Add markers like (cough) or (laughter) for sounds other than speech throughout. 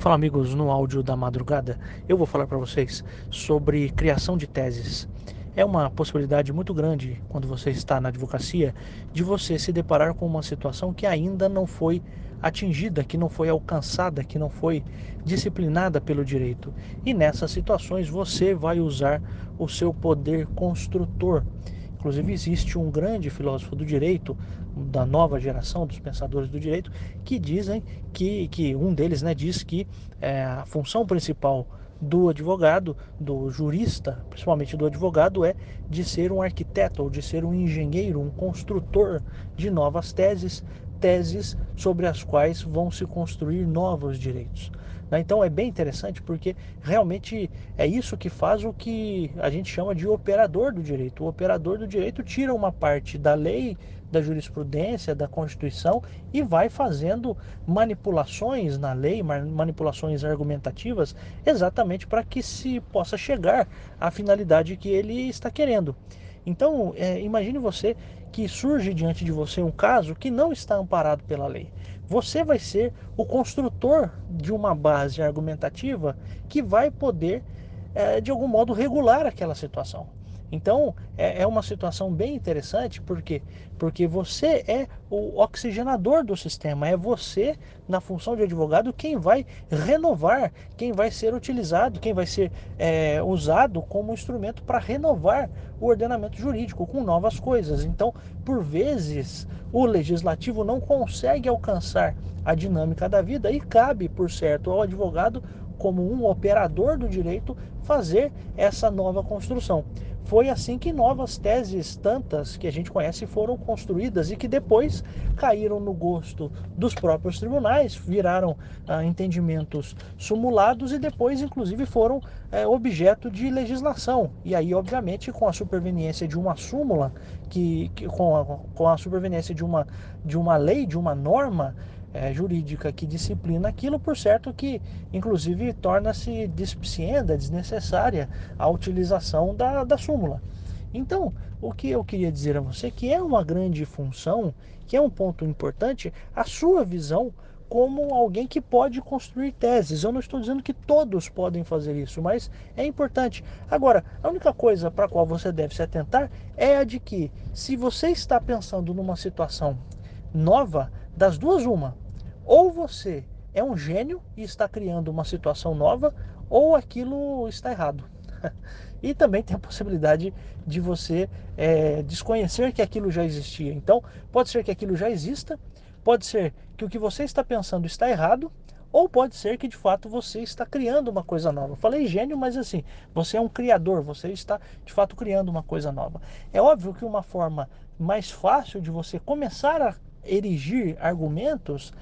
Fala amigos, no áudio da madrugada eu vou falar para vocês sobre criação de teses. É uma possibilidade muito grande quando você está na advocacia de você se deparar com uma situação que ainda não foi atingida, que não foi alcançada, que não foi disciplinada pelo direito. E nessas situações você vai usar o seu poder construtor Inclusive, existe um grande filósofo do direito, da nova geração dos pensadores do direito, que dizem que, que um deles né, diz que é, a função principal do advogado, do jurista, principalmente do advogado, é de ser um arquiteto ou de ser um engenheiro, um construtor de novas teses, teses sobre as quais vão se construir novos direitos. Né? Então é bem interessante porque realmente é isso que faz o que a gente chama de operador do direito. O operador do direito tira uma parte da lei, da jurisprudência, da Constituição e vai fazendo manipulações na lei, manipulações argumentativas, exatamente para que se possa chegar à finalidade que ele está querendo. Então, é, imagine você que surge diante de você um caso que não está amparado pela lei. Você vai ser o construtor de uma base argumentativa que vai poder, é, de algum modo, regular aquela situação. Então é, é, uma situação bem interessante porque porque você é o oxigenador do sistema, é você na função de advogado quem vai renovar, quem vai ser utilizado, quem vai ser é, usado como instrumento para renovar o ordenamento jurídico com novas coisas. Então, por vezes o legislativo não consegue alcançar a dinâmica da vida e cabe, por certo, ao advogado como um operador do direito fazer essa nova construção. Foi assim que novas teses, tantas que a gente conhece, foram construídas e que depois caíram no gosto dos próprios tribunais, viraram ah, entendimentos sumulados e depois, inclusive, foram é, objeto de legislação. E aí, obviamente, com a superveniência de uma súmula, que, que com, a, com a superveniência de uma, de uma lei, de uma norma, é, jurídica que disciplina aquilo, por certo que, inclusive, torna-se dispicienda, desnecessária a utilização da, da súmula. Então, o que eu queria dizer a você é que é uma grande função, que é um ponto importante, a sua visão como alguém que pode construir teses. Eu não estou dizendo que todos podem fazer isso, mas é importante. Agora, a única coisa para a qual você deve se atentar é a de que, se você está pensando numa situação nova, das duas, uma. Ou você é um gênio e está criando uma situação nova, ou aquilo está errado. (laughs) e também tem a possibilidade de você é, desconhecer que aquilo já existia. Então, pode ser que aquilo já exista, pode ser que o que você está pensando está errado, ou pode ser que de fato você está criando uma coisa nova. Eu falei gênio, mas assim, você é um criador, você está de fato criando uma coisa nova. É óbvio que uma forma mais fácil de você começar a erigir argumentos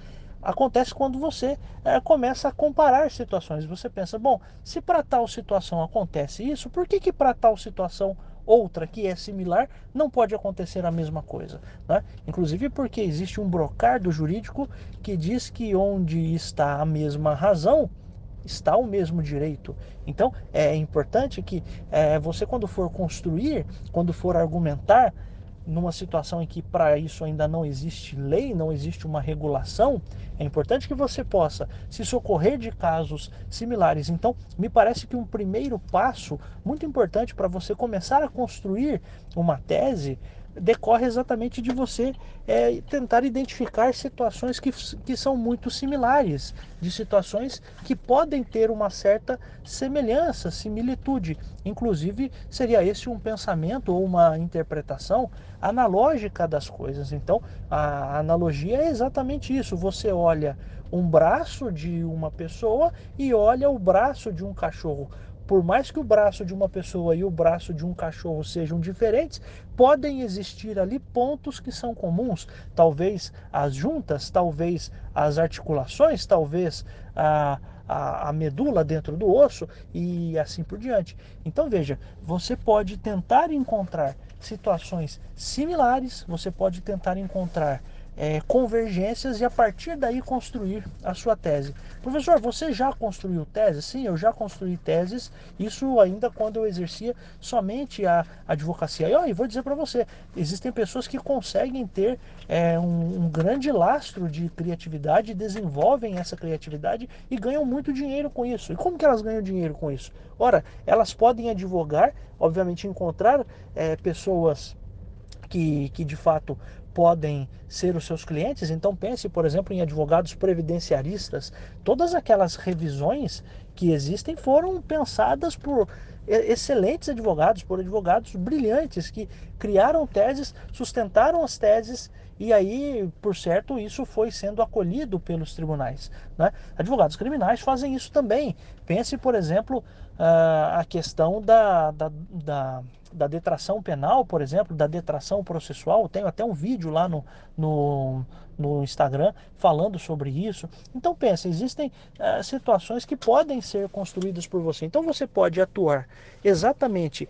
acontece quando você é, começa a comparar situações. Você pensa, bom, se para tal situação acontece isso, por que, que para tal situação outra que é similar não pode acontecer a mesma coisa? Né? Inclusive porque existe um brocardo jurídico que diz que onde está a mesma razão, está o mesmo direito. Então é importante que é, você, quando for construir, quando for argumentar, numa situação em que para isso ainda não existe lei, não existe uma regulação, é importante que você possa se socorrer de casos similares. Então, me parece que um primeiro passo muito importante para você começar a construir uma tese decorre exatamente de você é, tentar identificar situações que, que são muito similares, de situações que podem ter uma certa semelhança, similitude. Inclusive, seria esse um pensamento ou uma interpretação analógica das coisas. Então, a analogia é exatamente isso. Você olha um braço de uma pessoa e olha o braço de um cachorro por mais que o braço de uma pessoa e o braço de um cachorro sejam diferentes, podem existir ali pontos que são comuns. Talvez as juntas, talvez as articulações, talvez a, a, a, medula dentro do osso e assim por diante. Então veja, você pode tentar encontrar situações similares, você pode tentar encontrar é, convergências e a partir daí construir a sua tese. Professor, você já construiu tese? Sim, eu já construí teses, isso ainda quando eu exercia somente a advocacia. E vou dizer para você, existem pessoas que conseguem ter é, um, um grande lastro de criatividade, desenvolvem essa criatividade e ganham muito dinheiro com isso. E como que elas ganham dinheiro com isso? Ora, elas podem advogar, obviamente encontrar é, pessoas que, que de fato podem ser os seus clientes. Então pense, por exemplo, em advogados previdenciaristas. Todas aquelas revisões que existem foram pensadas por excelentes advogados, por advogados brilhantes que criaram teses, sustentaram as teses e aí, por certo, isso foi sendo acolhido pelos tribunais. Né? Advogados criminais fazem isso também. Pense, por exemplo, a questão da, da, da da detração penal, por exemplo, da detração processual. Tenho até um vídeo lá no, no, no Instagram falando sobre isso. Então pensa, existem uh, situações que podem ser construídas por você. Então você pode atuar exatamente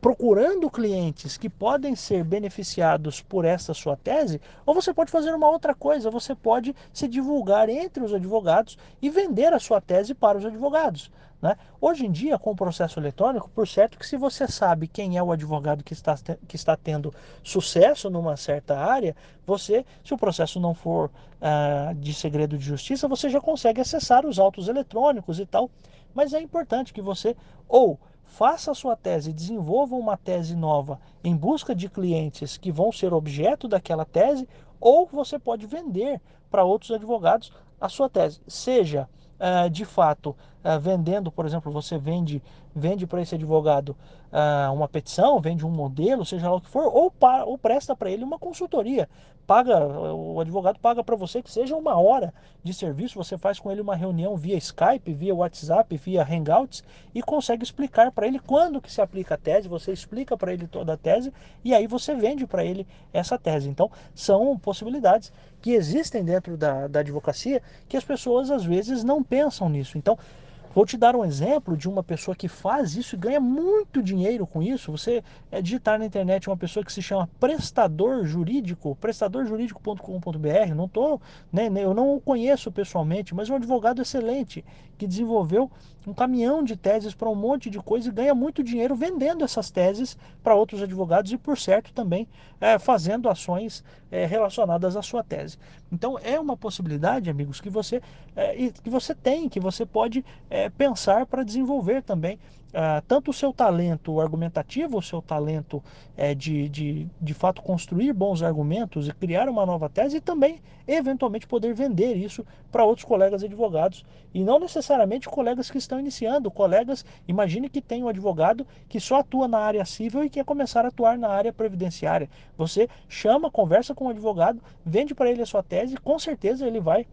procurando clientes que podem ser beneficiados por essa sua tese, ou você pode fazer uma outra coisa, você pode se divulgar entre os advogados e vender a sua tese para os advogados. Né? Hoje em dia, com o processo eletrônico, por certo que se você sabe quem é o advogado que está, que está tendo sucesso numa certa área, você, se o processo não for ah, de segredo de justiça, você já consegue acessar os autos eletrônicos e tal. Mas é importante que você ou faça a sua tese, desenvolva uma tese nova em busca de clientes que vão ser objeto daquela tese, ou você pode vender para outros advogados a sua tese, seja uh, de fato uh, vendendo, por exemplo, você vende vende para esse advogado uh, uma petição, vende um modelo, seja lá o que for, ou, ou presta para ele uma consultoria. Paga, o advogado paga para você que seja uma hora de serviço, você faz com ele uma reunião via Skype, via WhatsApp, via Hangouts e consegue explicar para ele quando que se aplica a tese, você explica para ele toda a tese e aí você vende para ele essa tese. Então, são possibilidades que existem dentro da, da advocacia que as pessoas às vezes não pensam nisso. Então, Vou te dar um exemplo de uma pessoa que faz isso e ganha muito dinheiro com isso. Você é digitar na internet uma pessoa que se chama prestador jurídico, prestadorjurídico.com.br. Não tô, né, eu não o conheço pessoalmente, mas é um advogado excelente que desenvolveu um caminhão de teses para um monte de coisa e ganha muito dinheiro vendendo essas teses para outros advogados e, por certo, também é, fazendo ações é, relacionadas à sua tese. Então, é uma possibilidade, amigos, que você, é, que você tem, que você pode pensar para desenvolver também ah, tanto o seu talento argumentativo, o seu talento é, de, de, de fato construir bons argumentos e criar uma nova tese e também eventualmente poder vender isso para outros colegas advogados e não necessariamente colegas que estão iniciando, colegas, imagine que tem um advogado que só atua na área civil e quer começar a atuar na área previdenciária. Você chama, conversa com o advogado, vende para ele a sua tese, com certeza ele vai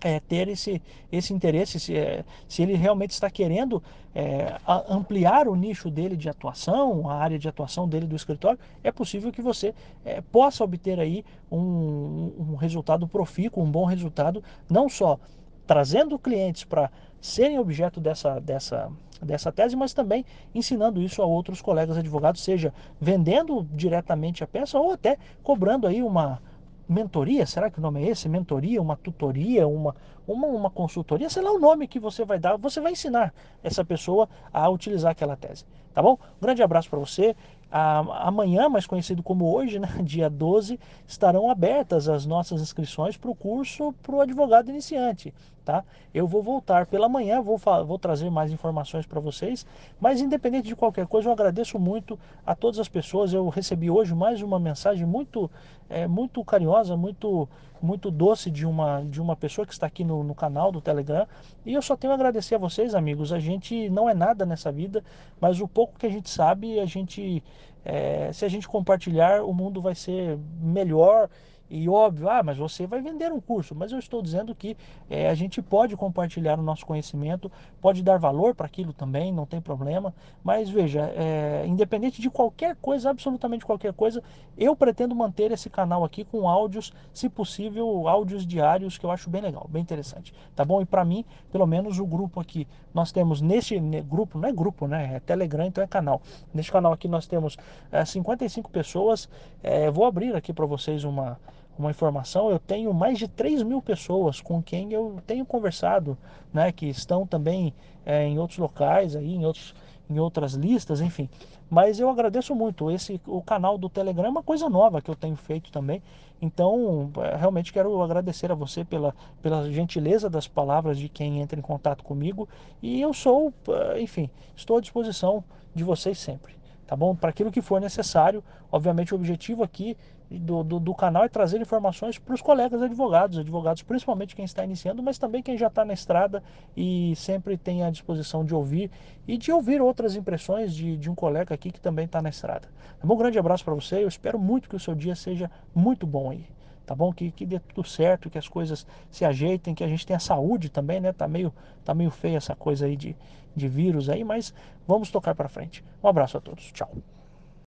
é, ter esse, esse interesse, se, é, se ele realmente está querendo é, ampliar o nicho dele de atuação, a área de atuação dele do escritório, é possível que você é, possa obter aí um, um resultado profícuo, um bom resultado, não só trazendo clientes para serem objeto dessa, dessa, dessa tese, mas também ensinando isso a outros colegas advogados, seja vendendo diretamente a peça ou até cobrando aí uma, mentoria, será que o nome é esse? Mentoria, uma tutoria, uma, uma, uma consultoria, sei lá o nome que você vai dar, você vai ensinar essa pessoa a utilizar aquela tese, tá bom? Um grande abraço para você. amanhã, mais conhecido como hoje, né, (laughs) dia 12, estarão abertas as nossas inscrições para o curso para o advogado iniciante. Tá? Eu vou voltar pela manhã, vou, vou trazer mais informações para vocês, mas independente de qualquer coisa, eu agradeço muito a todas as pessoas. Eu recebi hoje mais uma mensagem muito, é, muito carinhosa, muito, muito doce de uma, de uma pessoa que está aqui no, no canal do Telegram. E eu só tenho a agradecer a vocês, amigos. A gente não é nada nessa vida, mas o pouco que a gente sabe, a gente, é, se a gente compartilhar, o mundo vai ser melhor e óbvio, ah, mas você vai vender um curso. Mas eu estou dizendo que é, a gente pode compartilhar o nosso conhecimento, pode dar valor para aquilo também, não tem problema. Mas veja, é, independente de qualquer coisa, absolutamente qualquer coisa, eu pretendo manter esse canal aqui com áudios, se possível, áudios diários, que eu acho bem legal, bem interessante. Tá bom? E para mim, pelo menos o grupo aqui, nós temos neste grupo, não é grupo, né? É Telegram, então é canal. Neste canal aqui nós temos é, 55 pessoas. Vou abrir aqui para vocês uma uma informação, eu tenho mais de 3 mil pessoas com quem eu tenho conversado, né, que estão também é, em outros locais, aí, em, outros, em outras listas, enfim. Mas eu agradeço muito. Esse, o canal do Telegram é uma coisa nova que eu tenho feito também. Então, é, realmente quero agradecer a você pela, pela gentileza das palavras de quem entra em contato comigo. E eu sou, é, enfim, estou à disposição de vocês sempre tá bom? Para aquilo que for necessário. Obviamente, o objetivo aqui do, do, do canal é trazer informações para os colegas advogados, advogados principalmente quem está iniciando, mas também quem já está na estrada e sempre tem a disposição de ouvir e de ouvir outras impressões de, de um colega aqui que também está na estrada. Tá? Um grande abraço para você. Eu espero muito que o seu dia seja muito bom aí tá bom? Que, que dê tudo certo, que as coisas se ajeitem, que a gente tenha saúde também, né? Tá meio, tá meio feia essa coisa aí de, de vírus aí, mas vamos tocar para frente. Um abraço a todos, tchau.